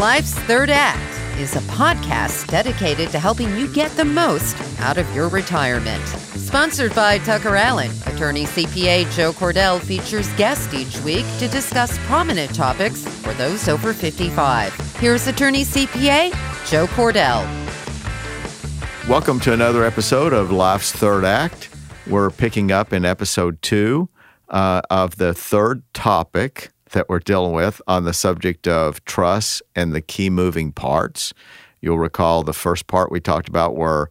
Life's Third Act is a podcast dedicated to helping you get the most out of your retirement. Sponsored by Tucker Allen, attorney CPA Joe Cordell features guests each week to discuss prominent topics for those over 55. Here's attorney CPA Joe Cordell. Welcome to another episode of Life's Third Act. We're picking up in episode two uh, of the third topic that we're dealing with on the subject of trust and the key moving parts. You'll recall the first part we talked about were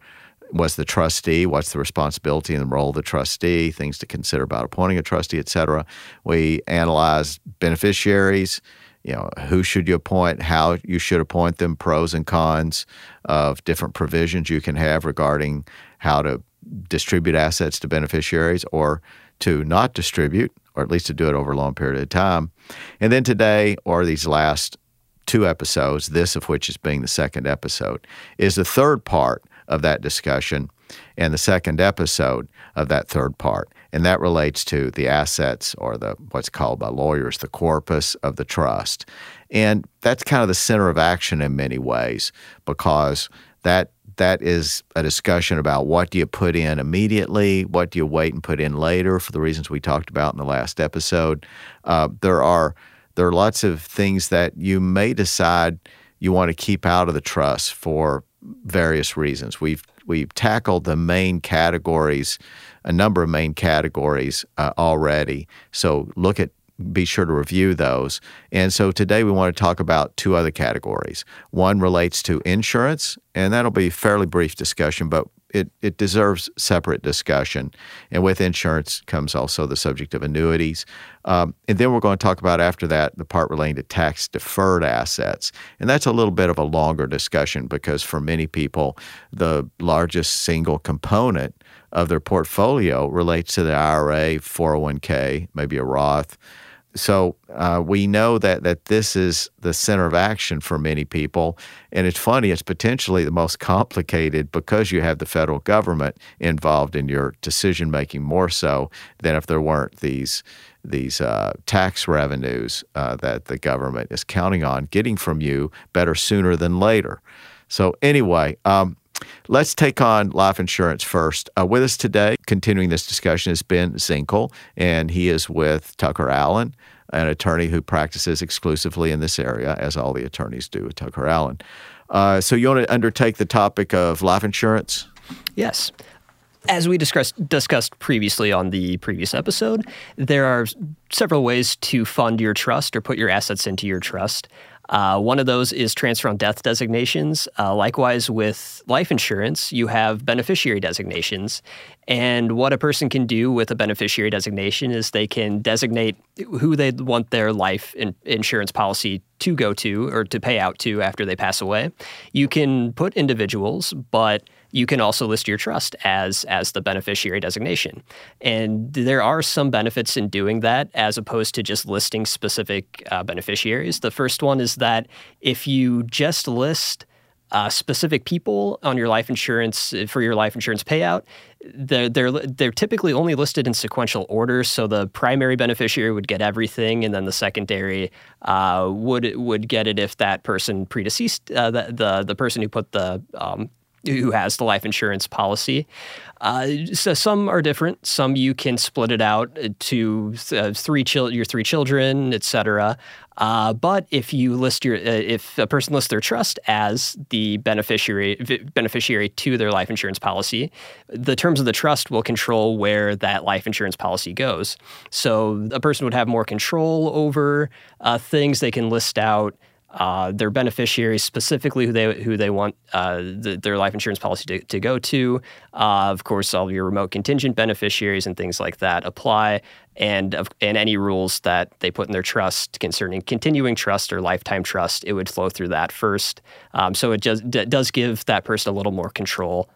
was the trustee, what's the responsibility and the role of the trustee, things to consider about appointing a trustee, et cetera. We analyzed beneficiaries, you know, who should you appoint, how you should appoint them, pros and cons of different provisions you can have regarding how to distribute assets to beneficiaries or to not distribute, or at least to do it over a long period of time. And then today, or these last two episodes, this of which is being the second episode, is the third part of that discussion and the second episode of that third part. And that relates to the assets or the what's called by lawyers the corpus of the trust. And that's kind of the center of action in many ways because that that is a discussion about what do you put in immediately, what do you wait and put in later for the reasons we talked about in the last episode. Uh, there are there are lots of things that you may decide you want to keep out of the trust for various reasons. We've we've tackled the main categories, a number of main categories uh, already. So look at be sure to review those. And so today we want to talk about two other categories. One relates to insurance, and that'll be a fairly brief discussion, but it, it deserves separate discussion. And with insurance comes also the subject of annuities. Um, and then we're going to talk about after that the part relating to tax deferred assets. And that's a little bit of a longer discussion because for many people, the largest single component of their portfolio relates to the IRA, 401k, maybe a Roth so uh, we know that that this is the center of action for many people, and it's funny. It's potentially the most complicated because you have the federal government involved in your decision making more so than if there weren't these these uh, tax revenues uh, that the government is counting on getting from you better sooner than later. So anyway, um, Let's take on life insurance first. Uh, with us today, continuing this discussion, is Ben Zinkel, and he is with Tucker Allen, an attorney who practices exclusively in this area, as all the attorneys do at Tucker Allen. Uh, so, you want to undertake the topic of life insurance? Yes. As we discussed, discussed previously on the previous episode, there are several ways to fund your trust or put your assets into your trust. Uh, one of those is transfer on death designations. Uh, likewise, with life insurance, you have beneficiary designations. And what a person can do with a beneficiary designation is they can designate who they want their life in- insurance policy to go to or to pay out to after they pass away. You can put individuals, but you can also list your trust as as the beneficiary designation. And there are some benefits in doing that as opposed to just listing specific uh, beneficiaries. The first one is that if you just list uh, specific people on your life insurance for your life insurance payout, they're, they're they're typically only listed in sequential order. So the primary beneficiary would get everything, and then the secondary uh, would would get it if that person predeceased uh, the, the the person who put the um, who has the life insurance policy. Uh, so some are different. Some you can split it out to uh, three chil- your three children, etc. Uh, but if you list your, uh, if a person lists their trust as the beneficiary beneficiary to their life insurance policy, the terms of the trust will control where that life insurance policy goes. So a person would have more control over uh, things. They can list out uh, their beneficiaries, specifically who they who they want uh, the, their life insurance policy to, to go to. Uh, of course, all of your remote contingent beneficiaries and things like that apply, and and any rules that they put in their trust concerning continuing trust or lifetime trust, it would flow through that first. Um, so it just d- does give that person a little more control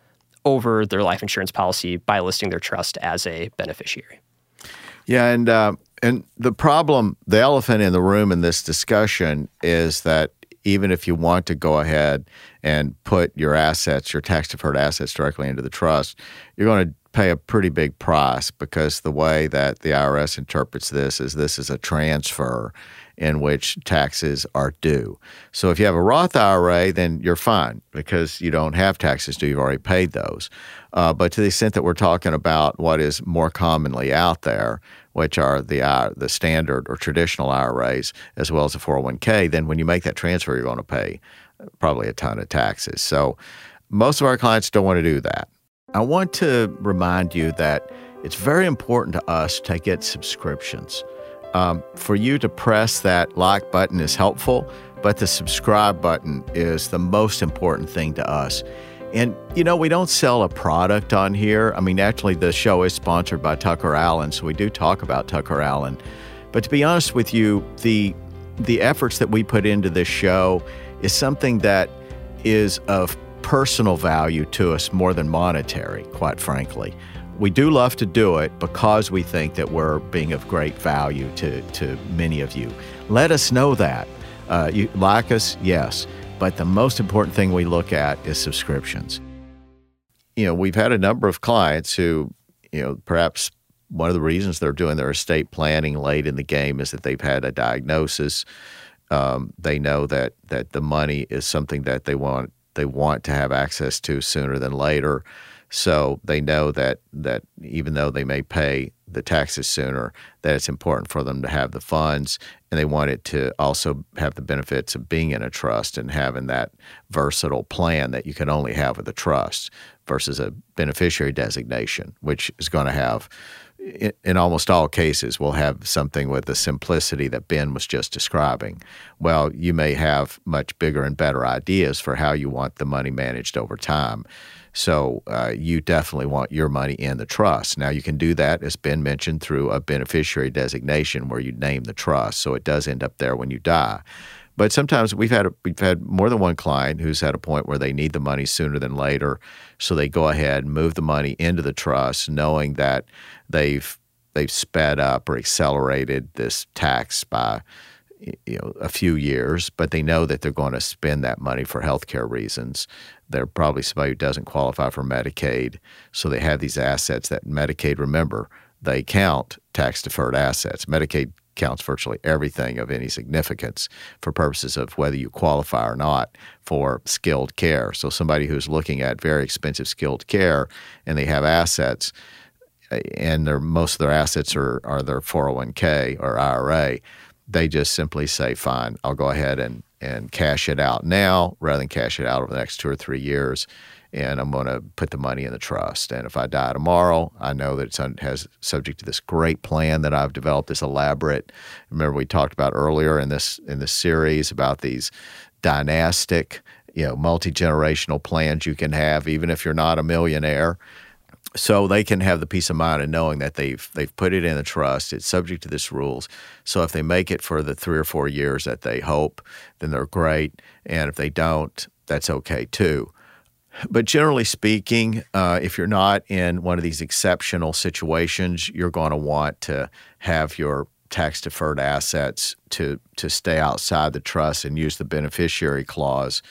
over their life insurance policy by listing their trust as a beneficiary. Yeah, and uh, and the problem, the elephant in the room in this discussion is that even if you want to go ahead and put your assets, your tax deferred assets directly into the trust, you're going to pay a pretty big price because the way that the IRS interprets this is this is a transfer in which taxes are due. So if you have a Roth IRA, then you're fine because you don't have taxes due. You've already paid those. Uh, but to the extent that we're talking about what is more commonly out there, which are the uh, the standard or traditional IRAs as well as the 401k, then when you make that transfer, you're going to pay probably a ton of taxes. So most of our clients don't want to do that. I want to remind you that it's very important to us to get subscriptions. Um, for you to press that like button is helpful, but the subscribe button is the most important thing to us. And, you know, we don't sell a product on here. I mean, actually, the show is sponsored by Tucker Allen, so we do talk about Tucker Allen. But to be honest with you, the the efforts that we put into this show is something that is of personal value to us more than monetary, quite frankly. We do love to do it because we think that we're being of great value to, to many of you. Let us know that. Uh, you like us, yes, but the most important thing we look at is subscriptions. You know, we've had a number of clients who, you know, perhaps one of the reasons they're doing their estate planning late in the game is that they've had a diagnosis. Um, they know that that the money is something that they want they want to have access to sooner than later. So they know that that even though they may pay the taxes sooner, that it's important for them to have the funds, and they want it to also have the benefits of being in a trust and having that versatile plan that you can only have with a trust versus a beneficiary designation, which is going to have in almost all cases, will have something with the simplicity that Ben was just describing. Well, you may have much bigger and better ideas for how you want the money managed over time. So uh, you definitely want your money in the trust. Now, you can do that, as Ben mentioned, through a beneficiary designation where you name the trust. So it does end up there when you die. But sometimes we've had we've had more than one client who's at a point where they need the money sooner than later, so they go ahead and move the money into the trust, knowing that they've they've sped up or accelerated this tax by you know a few years, but they know that they're going to spend that money for healthcare reasons. They're probably somebody who doesn't qualify for Medicaid, so they have these assets that Medicaid. Remember, they count tax deferred assets. Medicaid counts virtually everything of any significance for purposes of whether you qualify or not for skilled care. So somebody who's looking at very expensive skilled care and they have assets eh, and their most of their assets are, are their 401k or IRA, they just simply say, fine, I'll go ahead and, and cash it out now rather than cash it out over the next two or three years and I'm going to put the money in the trust. And if I die tomorrow, I know that it's it has subject to this great plan that I've developed, this elaborate. Remember we talked about earlier in this in this series about these dynastic, you know, multi generational plans you can have, even if you're not a millionaire. So they can have the peace of mind of knowing that they've they've put it in the trust. It's subject to this rules. So if they make it for the three or four years that they hope, then they're great. And if they don't, that's okay too. But generally speaking, uh, if you're not in one of these exceptional situations, you're going to want to have your tax deferred assets to to stay outside the trust and use the beneficiary clause,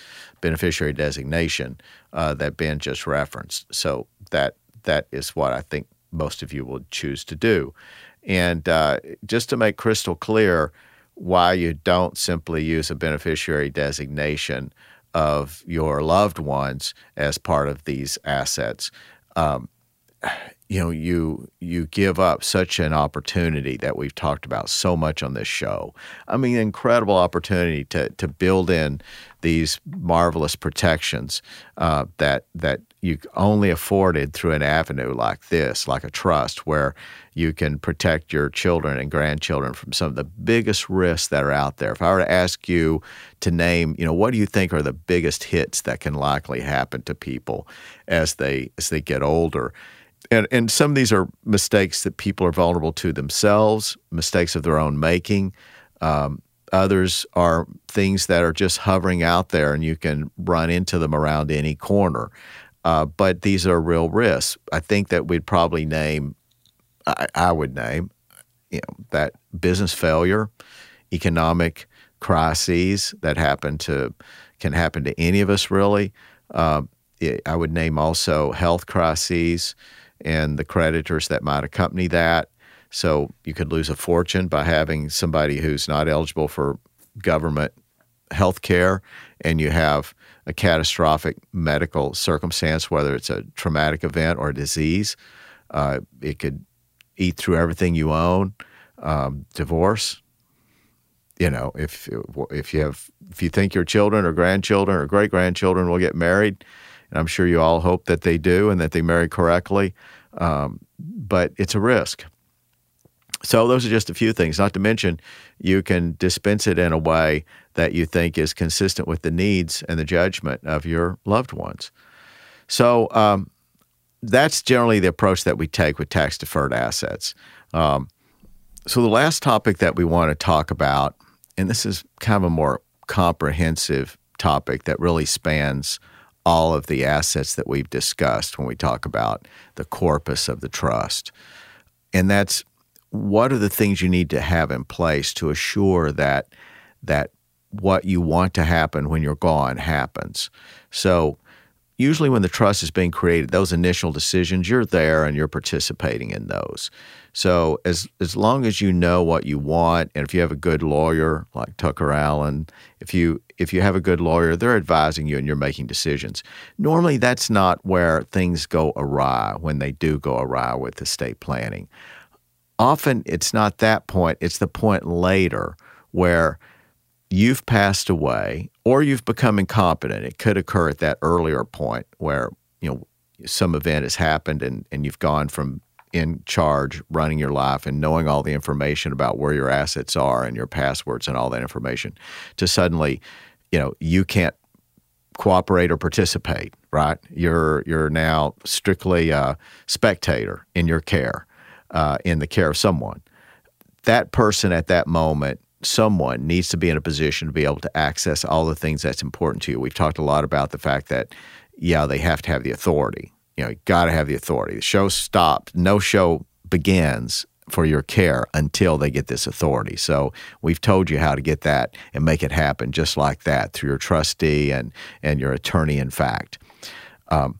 beneficiary designation uh, that Ben just referenced. So that that is what I think most of you will choose to do. And uh, just to make crystal clear, why you don't simply use a beneficiary designation of your loved ones as part of these assets, um, you know, you you give up such an opportunity that we've talked about so much on this show. I mean, incredible opportunity to to build in these marvelous protections uh, that that you only afforded through an avenue like this, like a trust, where you can protect your children and grandchildren from some of the biggest risks that are out there. If I were to ask you to name, you know, what do you think are the biggest hits that can likely happen to people as they as they get older? And, and some of these are mistakes that people are vulnerable to themselves, mistakes of their own making. Um, others are things that are just hovering out there and you can run into them around any corner. Uh, but these are real risks. I think that we'd probably name, I, I would name, you know, that business failure, economic crises that happen to can happen to any of us really. Uh, I would name also health crises and the creditors that might accompany that. So you could lose a fortune by having somebody who's not eligible for government health care, and you have a catastrophic medical circumstance, whether it's a traumatic event or a disease. Uh, it could eat through everything you own. Um, divorce. You know, if if you have if you think your children or grandchildren or great grandchildren will get married, and I'm sure you all hope that they do and that they marry correctly, um, but it's a risk. So those are just a few things. Not to mention, you can dispense it in a way that you think is consistent with the needs and the judgment of your loved ones. So um, that's generally the approach that we take with tax deferred assets. Um, so the last topic that we want to talk about, and this is kind of a more comprehensive topic that really spans all of the assets that we've discussed when we talk about the corpus of the trust. And that's what are the things you need to have in place to assure that that what you want to happen when you're gone happens. So usually when the trust is being created, those initial decisions, you're there and you're participating in those. So as as long as you know what you want, and if you have a good lawyer like Tucker Allen, if you if you have a good lawyer, they're advising you and you're making decisions. Normally, that's not where things go awry when they do go awry with estate planning often it's not that point, it's the point later where you've passed away or you've become incompetent. It could occur at that earlier point where, you know, some event has happened and, and you've gone from in charge running your life and knowing all the information about where your assets are and your passwords and all that information to suddenly, you know, you can't cooperate or participate, right? You're you're now strictly a spectator in your care uh, in the care of someone. That person at that moment, someone needs to be in a position to be able to access all the things that's important to you. We've talked a lot about the fact that, yeah, they have to have the authority. You know, you got to have the authority. The show stops. No show begins for your care until they get this authority. So we've told you how to get that and make it happen just like that through your trustee and and your attorney in fact. Um,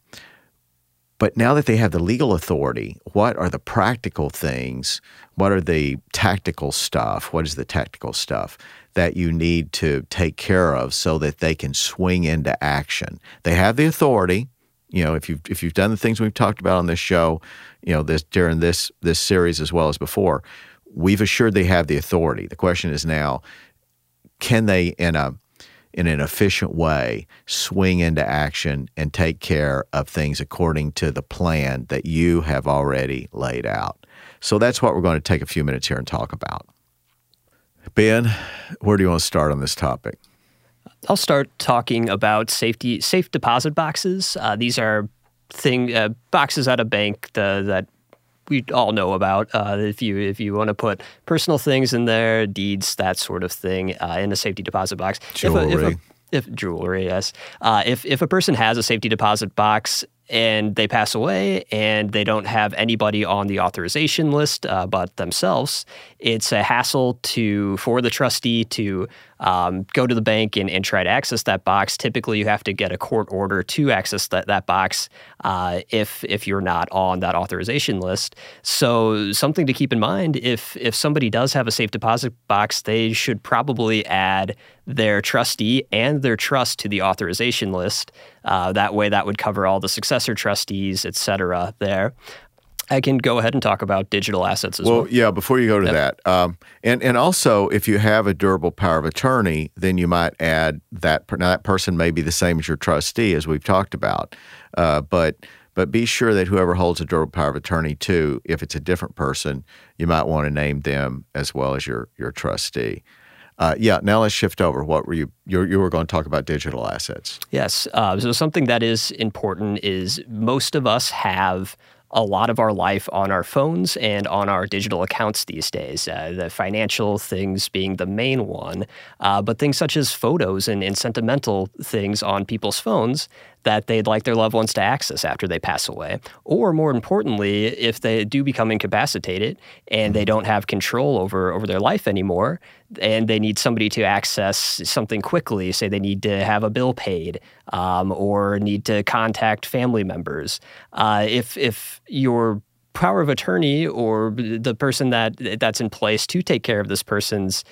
but now that they have the legal authority, what are the practical things? What are the tactical stuff? What is the tactical stuff that you need to take care of so that they can swing into action? They have the authority. You know, if you've if you've done the things we've talked about on this show, you know, this during this this series as well as before, we've assured they have the authority. The question is now, can they in a in an efficient way swing into action and take care of things according to the plan that you have already laid out. So that's what we're going to take a few minutes here and talk about. Ben, where do you want to start on this topic? I'll start talking about safety safe deposit boxes. Uh, these are thing uh, boxes at a bank the, that we all know about. Uh, if you if you want to put personal things in there, deeds, that sort of thing, uh, in a safety deposit box. Jewelry. If, a, if, a, if jewelry, yes. Uh, if if a person has a safety deposit box and they pass away and they don't have anybody on the authorization list uh, but themselves, it's a hassle to for the trustee to um, go to the bank and, and try to access that box. Typically, you have to get a court order to access that, that box uh, if if you're not on that authorization list. So something to keep in mind if if somebody does have a safe deposit box, they should probably add their trustee and their trust to the authorization list. Uh, that way, that would cover all the successor trustees, et cetera, there. I can go ahead and talk about digital assets as well. Well, yeah, before you go to yep. that. Um, and, and also, if you have a durable power of attorney, then you might add that. Now, that person may be the same as your trustee, as we've talked about. Uh, but but be sure that whoever holds a durable power of attorney too, if it's a different person, you might want to name them as well as your your trustee. Uh, yeah, now let's shift over. What were you? You, you were going to talk about digital assets. Yes. Uh, so something that is important is most of us have a lot of our life on our phones and on our digital accounts these days. Uh, the financial things being the main one, uh, but things such as photos and, and sentimental things on people's phones that they'd like their loved ones to access after they pass away. Or more importantly, if they do become incapacitated and they don't have control over, over their life anymore, and they need somebody to access something quickly, say they need to have a bill paid um, or need to contact family members. Uh, if, if your power of attorney or the person that that's in place to take care of this person's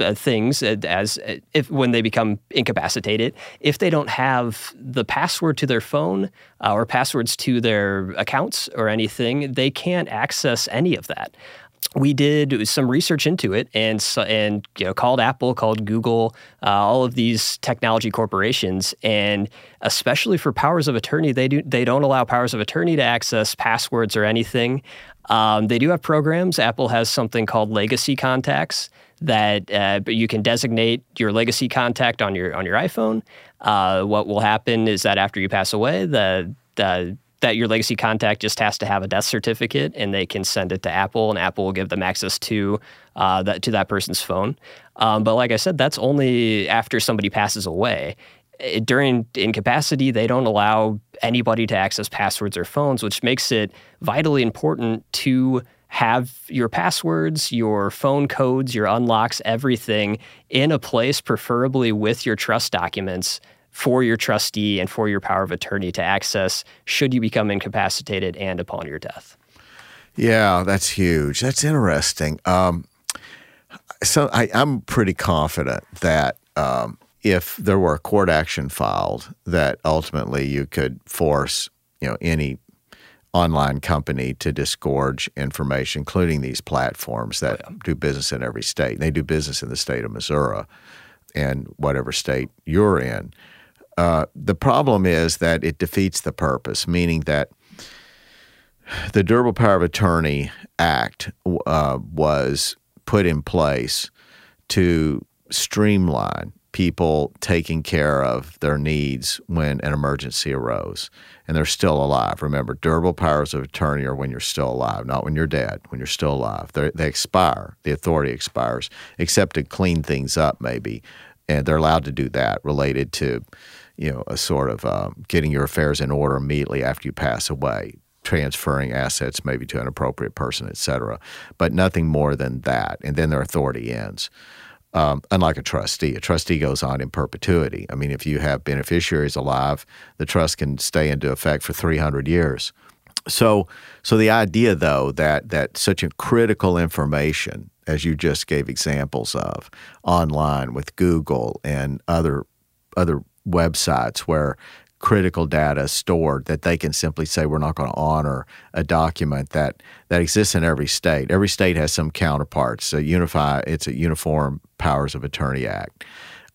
uh, things as if when they become incapacitated. If they don't have the password to their phone uh, or passwords to their accounts or anything they can't access any of that we did some research into it and and you know called Apple, called Google, uh, all of these technology corporations, and especially for powers of attorney, they do they don't allow powers of attorney to access passwords or anything. Um, they do have programs. Apple has something called Legacy Contacts that uh, you can designate your legacy contact on your on your iPhone. Uh, what will happen is that after you pass away, the the that your legacy contact just has to have a death certificate and they can send it to Apple and Apple will give them access to uh, that to that person's phone. Um, but like I said, that's only after somebody passes away. It, during incapacity, they don't allow anybody to access passwords or phones, which makes it vitally important to have your passwords, your phone codes, your unlocks, everything in a place, preferably with your trust documents for your trustee and for your power of attorney to access should you become incapacitated and upon your death. Yeah, that's huge. That's interesting. Um, so I, am pretty confident that um, if there were a court action filed, that ultimately you could force you know any online company to disgorge information, including these platforms that oh, yeah. do business in every state. They do business in the state of Missouri and whatever state you're in. Uh, the problem is that it defeats the purpose, meaning that the Durable Power of Attorney Act uh, was put in place to streamline people taking care of their needs when an emergency arose and they're still alive. Remember, durable powers of attorney are when you're still alive, not when you're dead, when you're still alive. They're, they expire, the authority expires, except to clean things up, maybe. And they're allowed to do that related to you know, a sort of um, getting your affairs in order immediately after you pass away, transferring assets maybe to an appropriate person, et cetera, but nothing more than that. And then their authority ends. Um, unlike a trustee, a trustee goes on in perpetuity. I mean, if you have beneficiaries alive, the trust can stay into effect for 300 years. So, so the idea, though, that that such a critical information, as you just gave examples of, online with Google and other other websites where critical data is stored that they can simply say we're not going to honor a document that that exists in every state. Every state has some counterparts. So unify it's a Uniform Powers of Attorney Act,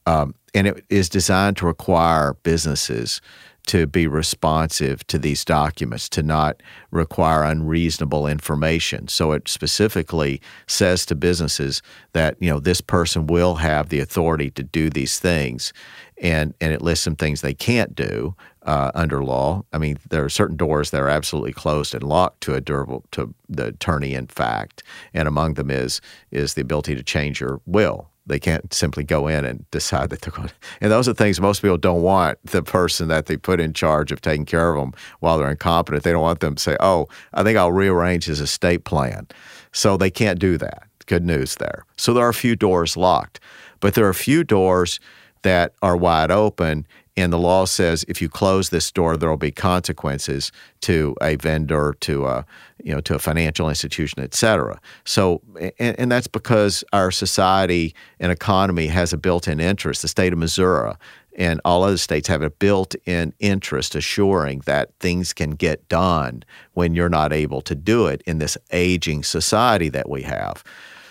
um, and it is designed to require businesses to be responsive to these documents, to not require unreasonable information. So it specifically says to businesses that you know this person will have the authority to do these things, and and it lists some things they can't do uh, under law. I mean, there are certain doors that are absolutely closed and locked to a durable to the attorney. In fact, and among them is is the ability to change your will. They can't simply go in and decide that they're going. To, and those are things most people don't want the person that they put in charge of taking care of them while they're incompetent. They don't want them to say, "Oh, I think I'll rearrange his estate plan." So they can't do that. Good news there. So there are a few doors locked, but there are a few doors that are wide open. And the law says if you close this door, there will be consequences to a vendor, to a you know, to a financial institution, et cetera. So, and, and that's because our society and economy has a built-in interest. The state of Missouri and all other states have a built-in interest assuring that things can get done when you're not able to do it in this aging society that we have.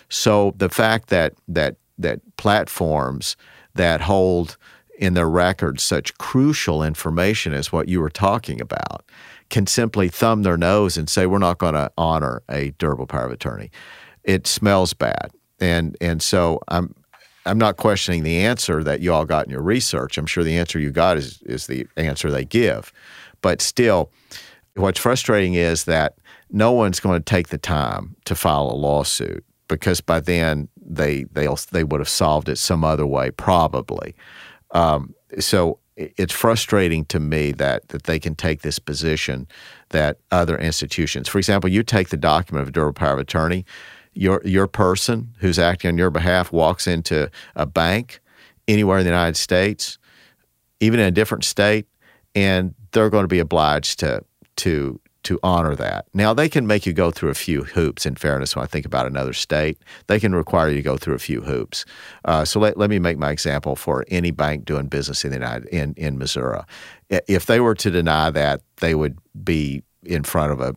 So the fact that that that platforms that hold in their records such crucial information as what you were talking about can simply thumb their nose and say we're not going to honor a durable power of attorney. It smells bad, and and so I'm I'm not questioning the answer that you all got in your research. I'm sure the answer you got is is the answer they give, but still, what's frustrating is that no one's going to take the time to file a lawsuit because by then they they they would have solved it some other way probably. Um, so it's frustrating to me that that they can take this position that other institutions, for example, you take the document of a durable power of attorney, your your person who's acting on your behalf walks into a bank anywhere in the United States, even in a different state, and they're going to be obliged to to to honor that. Now they can make you go through a few hoops. In fairness, when I think about another state, they can require you to go through a few hoops. Uh, so let, let me make my example for any bank doing business in the United in in Missouri. If they were to deny that, they would be in front of a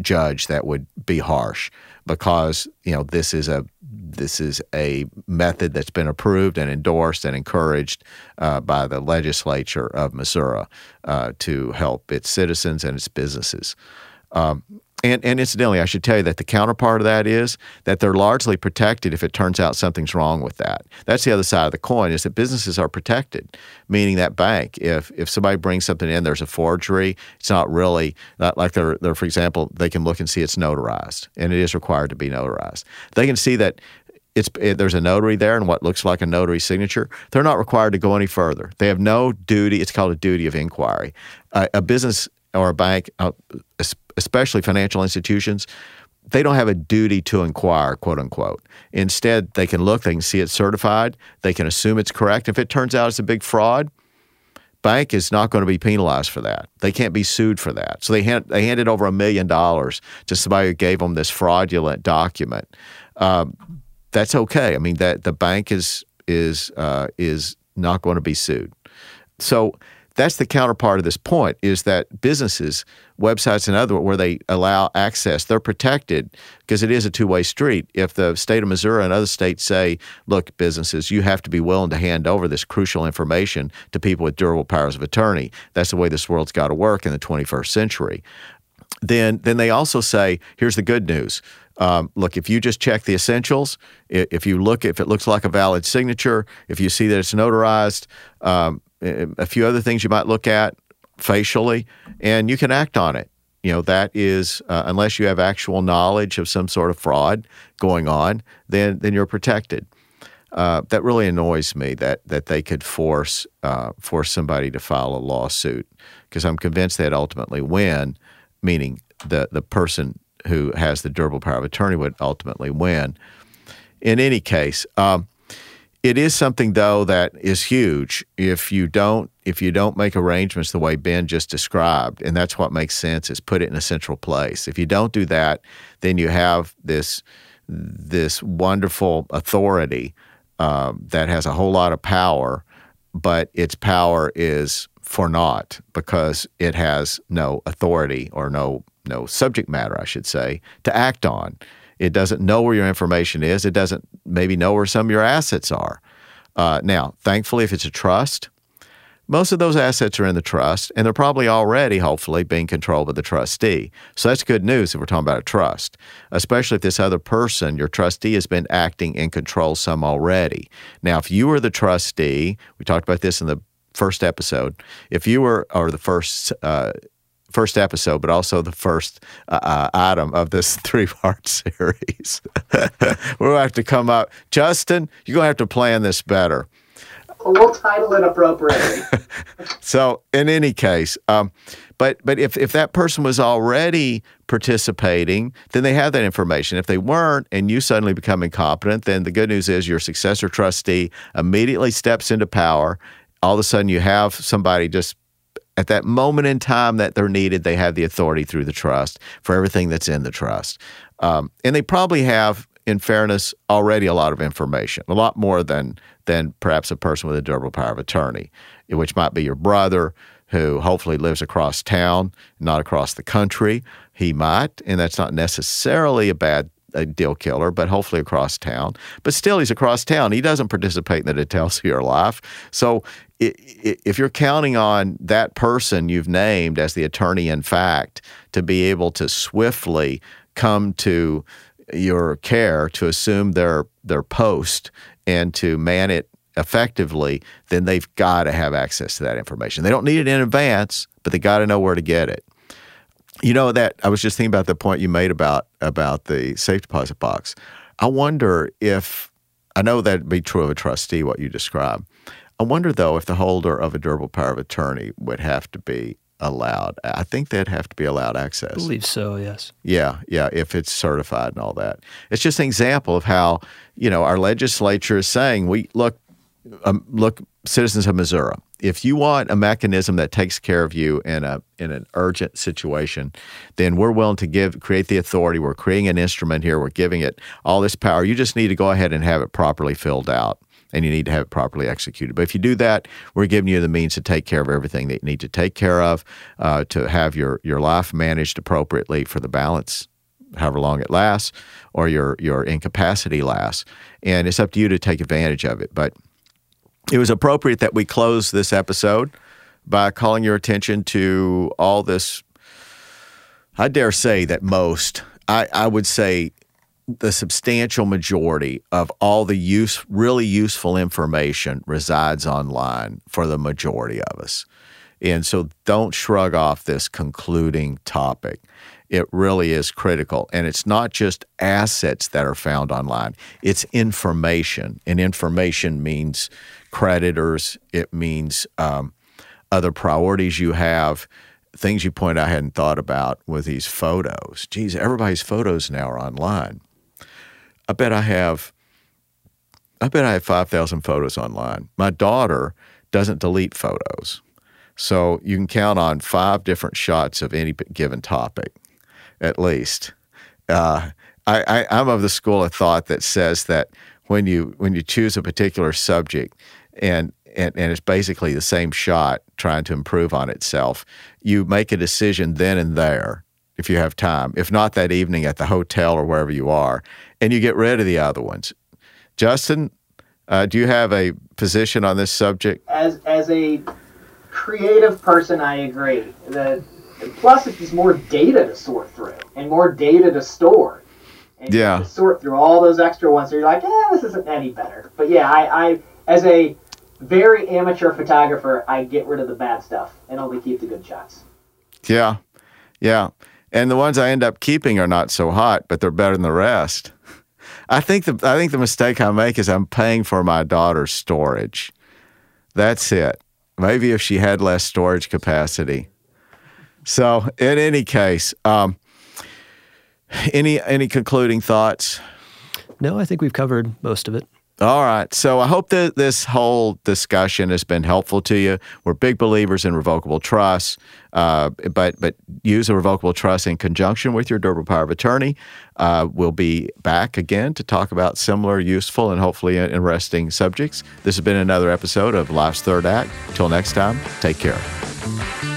judge that would be harsh because you know this is a this is a method that's been approved and endorsed and encouraged uh, by the legislature of Missouri uh, to help its citizens and its businesses. Um, and, and incidentally, I should tell you that the counterpart of that is that they're largely protected if it turns out something's wrong with that. That's the other side of the coin is that businesses are protected, meaning that bank, if if somebody brings something in, there's a forgery, it's not really not like they're, they're, for example, they can look and see it's notarized, and it is required to be notarized. They can see that it's it, there's a notary there and what looks like a notary signature. They're not required to go any further. They have no duty. It's called a duty of inquiry. Uh, a business or a bank, uh, especially financial institutions, they don't have a duty to inquire, quote unquote. Instead, they can look, they can see it certified, they can assume it's correct. If it turns out it's a big fraud, bank is not going to be penalized for that. They can't be sued for that. So they hand, they handed over a million dollars to somebody who gave them this fraudulent document. Um, that's okay. I mean that the bank is is uh, is not going to be sued. So that's the counterpart of this point is that businesses, websites, and other where they allow access, they're protected because it is a two way street. If the state of Missouri and other states say, look, businesses, you have to be willing to hand over this crucial information to people with durable powers of attorney. That's the way this world's got to work in the 21st century. Then, then they also say, here's the good news. Um, look, if you just check the essentials, if you look, if it looks like a valid signature, if you see that it's notarized, um, a few other things you might look at facially, and you can act on it. You know, that is, uh, unless you have actual knowledge of some sort of fraud going on, then then you're protected. Uh, that really annoys me that that they could force uh, force somebody to file a lawsuit because I'm convinced they'd ultimately win, meaning the the person who has the durable power of attorney would ultimately win. In any case, um, it is something though that is huge if you don't if you don't make arrangements the way Ben just described, and that's what makes sense is put it in a central place. If you don't do that, then you have this this wonderful authority um, that has a whole lot of power, but its power is for naught because it has no authority or no no subject matter, I should say, to act on. It doesn't know where your information is. It doesn't maybe know where some of your assets are. Uh, now, thankfully, if it's a trust, most of those assets are in the trust, and they're probably already, hopefully, being controlled by the trustee. So that's good news if we're talking about a trust, especially if this other person, your trustee, has been acting in control some already. Now, if you were the trustee, we talked about this in the first episode. If you were, or the first uh, first episode, but also the first uh, uh item of this three part series. we're going to have to come up. Justin, you're going to have to plan this better. We'll title it appropriately. so, in any case, um, but but if if that person was already participating, then they have that information. If they weren't, and you suddenly become incompetent, then the good news is your successor trustee immediately steps into power. All of a sudden, you have somebody just at that moment in time that they're needed, they have the authority through the trust for everything that's in the trust. Um, and they probably have, in fairness, already a lot of information, a lot more than than perhaps a person with a durable power of attorney, which might be your brother who hopefully lives across town, not across the country. He might, and that's not necessarily a bad a deal killer, but hopefully across town. But still, he's across town. He doesn't participate in the details of your life. So if you're counting on that person you've named as the attorney in fact to be able to swiftly come to your care to assume their their post and to man it effectively, then they've got to have access to that information. They don't need it in advance, but they got to know where to get it. You know that I was just thinking about the point you made about about the safe deposit box. I wonder if I know that'd be true of a trustee what you describe. I wonder, though, if the holder of a durable power of attorney would have to be allowed. I think they'd have to be allowed access. I believe so, yes. Yeah, yeah, if it's certified and all that. It's just an example of how, you know, our legislature is saying, we look, um, look, citizens of Missouri, if you want a mechanism that takes care of you in a in an urgent situation, then we're willing to give create the authority. We're creating an instrument here. We're giving it all this power. You just need to go ahead and have it properly filled out and you need to have it properly executed. But if you do that, we're giving you the means to take care of everything that you need to take care of, uh, to have your your life managed appropriately for the balance, however long it lasts, or your your incapacity lasts. And it's up to you to take advantage of it. But it was appropriate that we close this episode by calling your attention to all this. I dare say that most, I, I would say the substantial majority of all the use, really useful information resides online for the majority of us. And so don't shrug off this concluding topic. It really is critical. And it's not just assets that are found online, it's information. And information means creditors, it means um, other priorities you have, things you point out I hadn't thought about with these photos. Geez, everybody's photos now are online. I bet I have I bet I have 5,000 photos online. My daughter doesn't delete photos. So you can count on five different shots of any given topic, at least. Uh, I, I, am of the school of thought that says that when you when you choose a particular subject and, and and it's basically the same shot trying to improve on itself, you make a decision then and there if you have time. If not that evening at the hotel or wherever you are, and you get rid of the other ones. Justin, uh, do you have a position on this subject? As as a creative person, I agree. that plus it's just more data to sort through and more data to store. And yeah. sort through all those extra ones. So you're like, yeah, this isn't any better. But yeah, I, I as a very amateur photographer, I get rid of the bad stuff and only keep the good shots. Yeah, yeah. And the ones I end up keeping are not so hot, but they're better than the rest. I think the I think the mistake I make is I'm paying for my daughter's storage. That's it. Maybe if she had less storage capacity. So, in any case, um, any any concluding thoughts? No, I think we've covered most of it. All right. So I hope that this whole discussion has been helpful to you. We're big believers in revocable trust, uh, but but use a revocable trust in conjunction with your durable power of attorney. Uh, we'll be back again to talk about similar, useful, and hopefully interesting subjects. This has been another episode of Life's Third Act. Till next time, take care.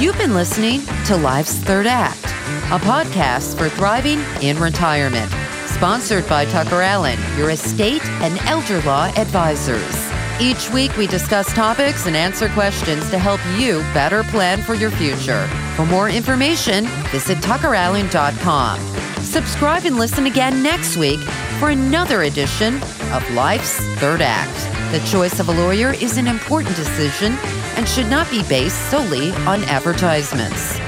You've been listening to Life's Third Act, a podcast for thriving in retirement. Sponsored by Tucker Allen, your estate and elder law advisors. Each week, we discuss topics and answer questions to help you better plan for your future. For more information, visit tuckerallen.com. Subscribe and listen again next week for another edition of Life's Third Act. The choice of a lawyer is an important decision and should not be based solely on advertisements.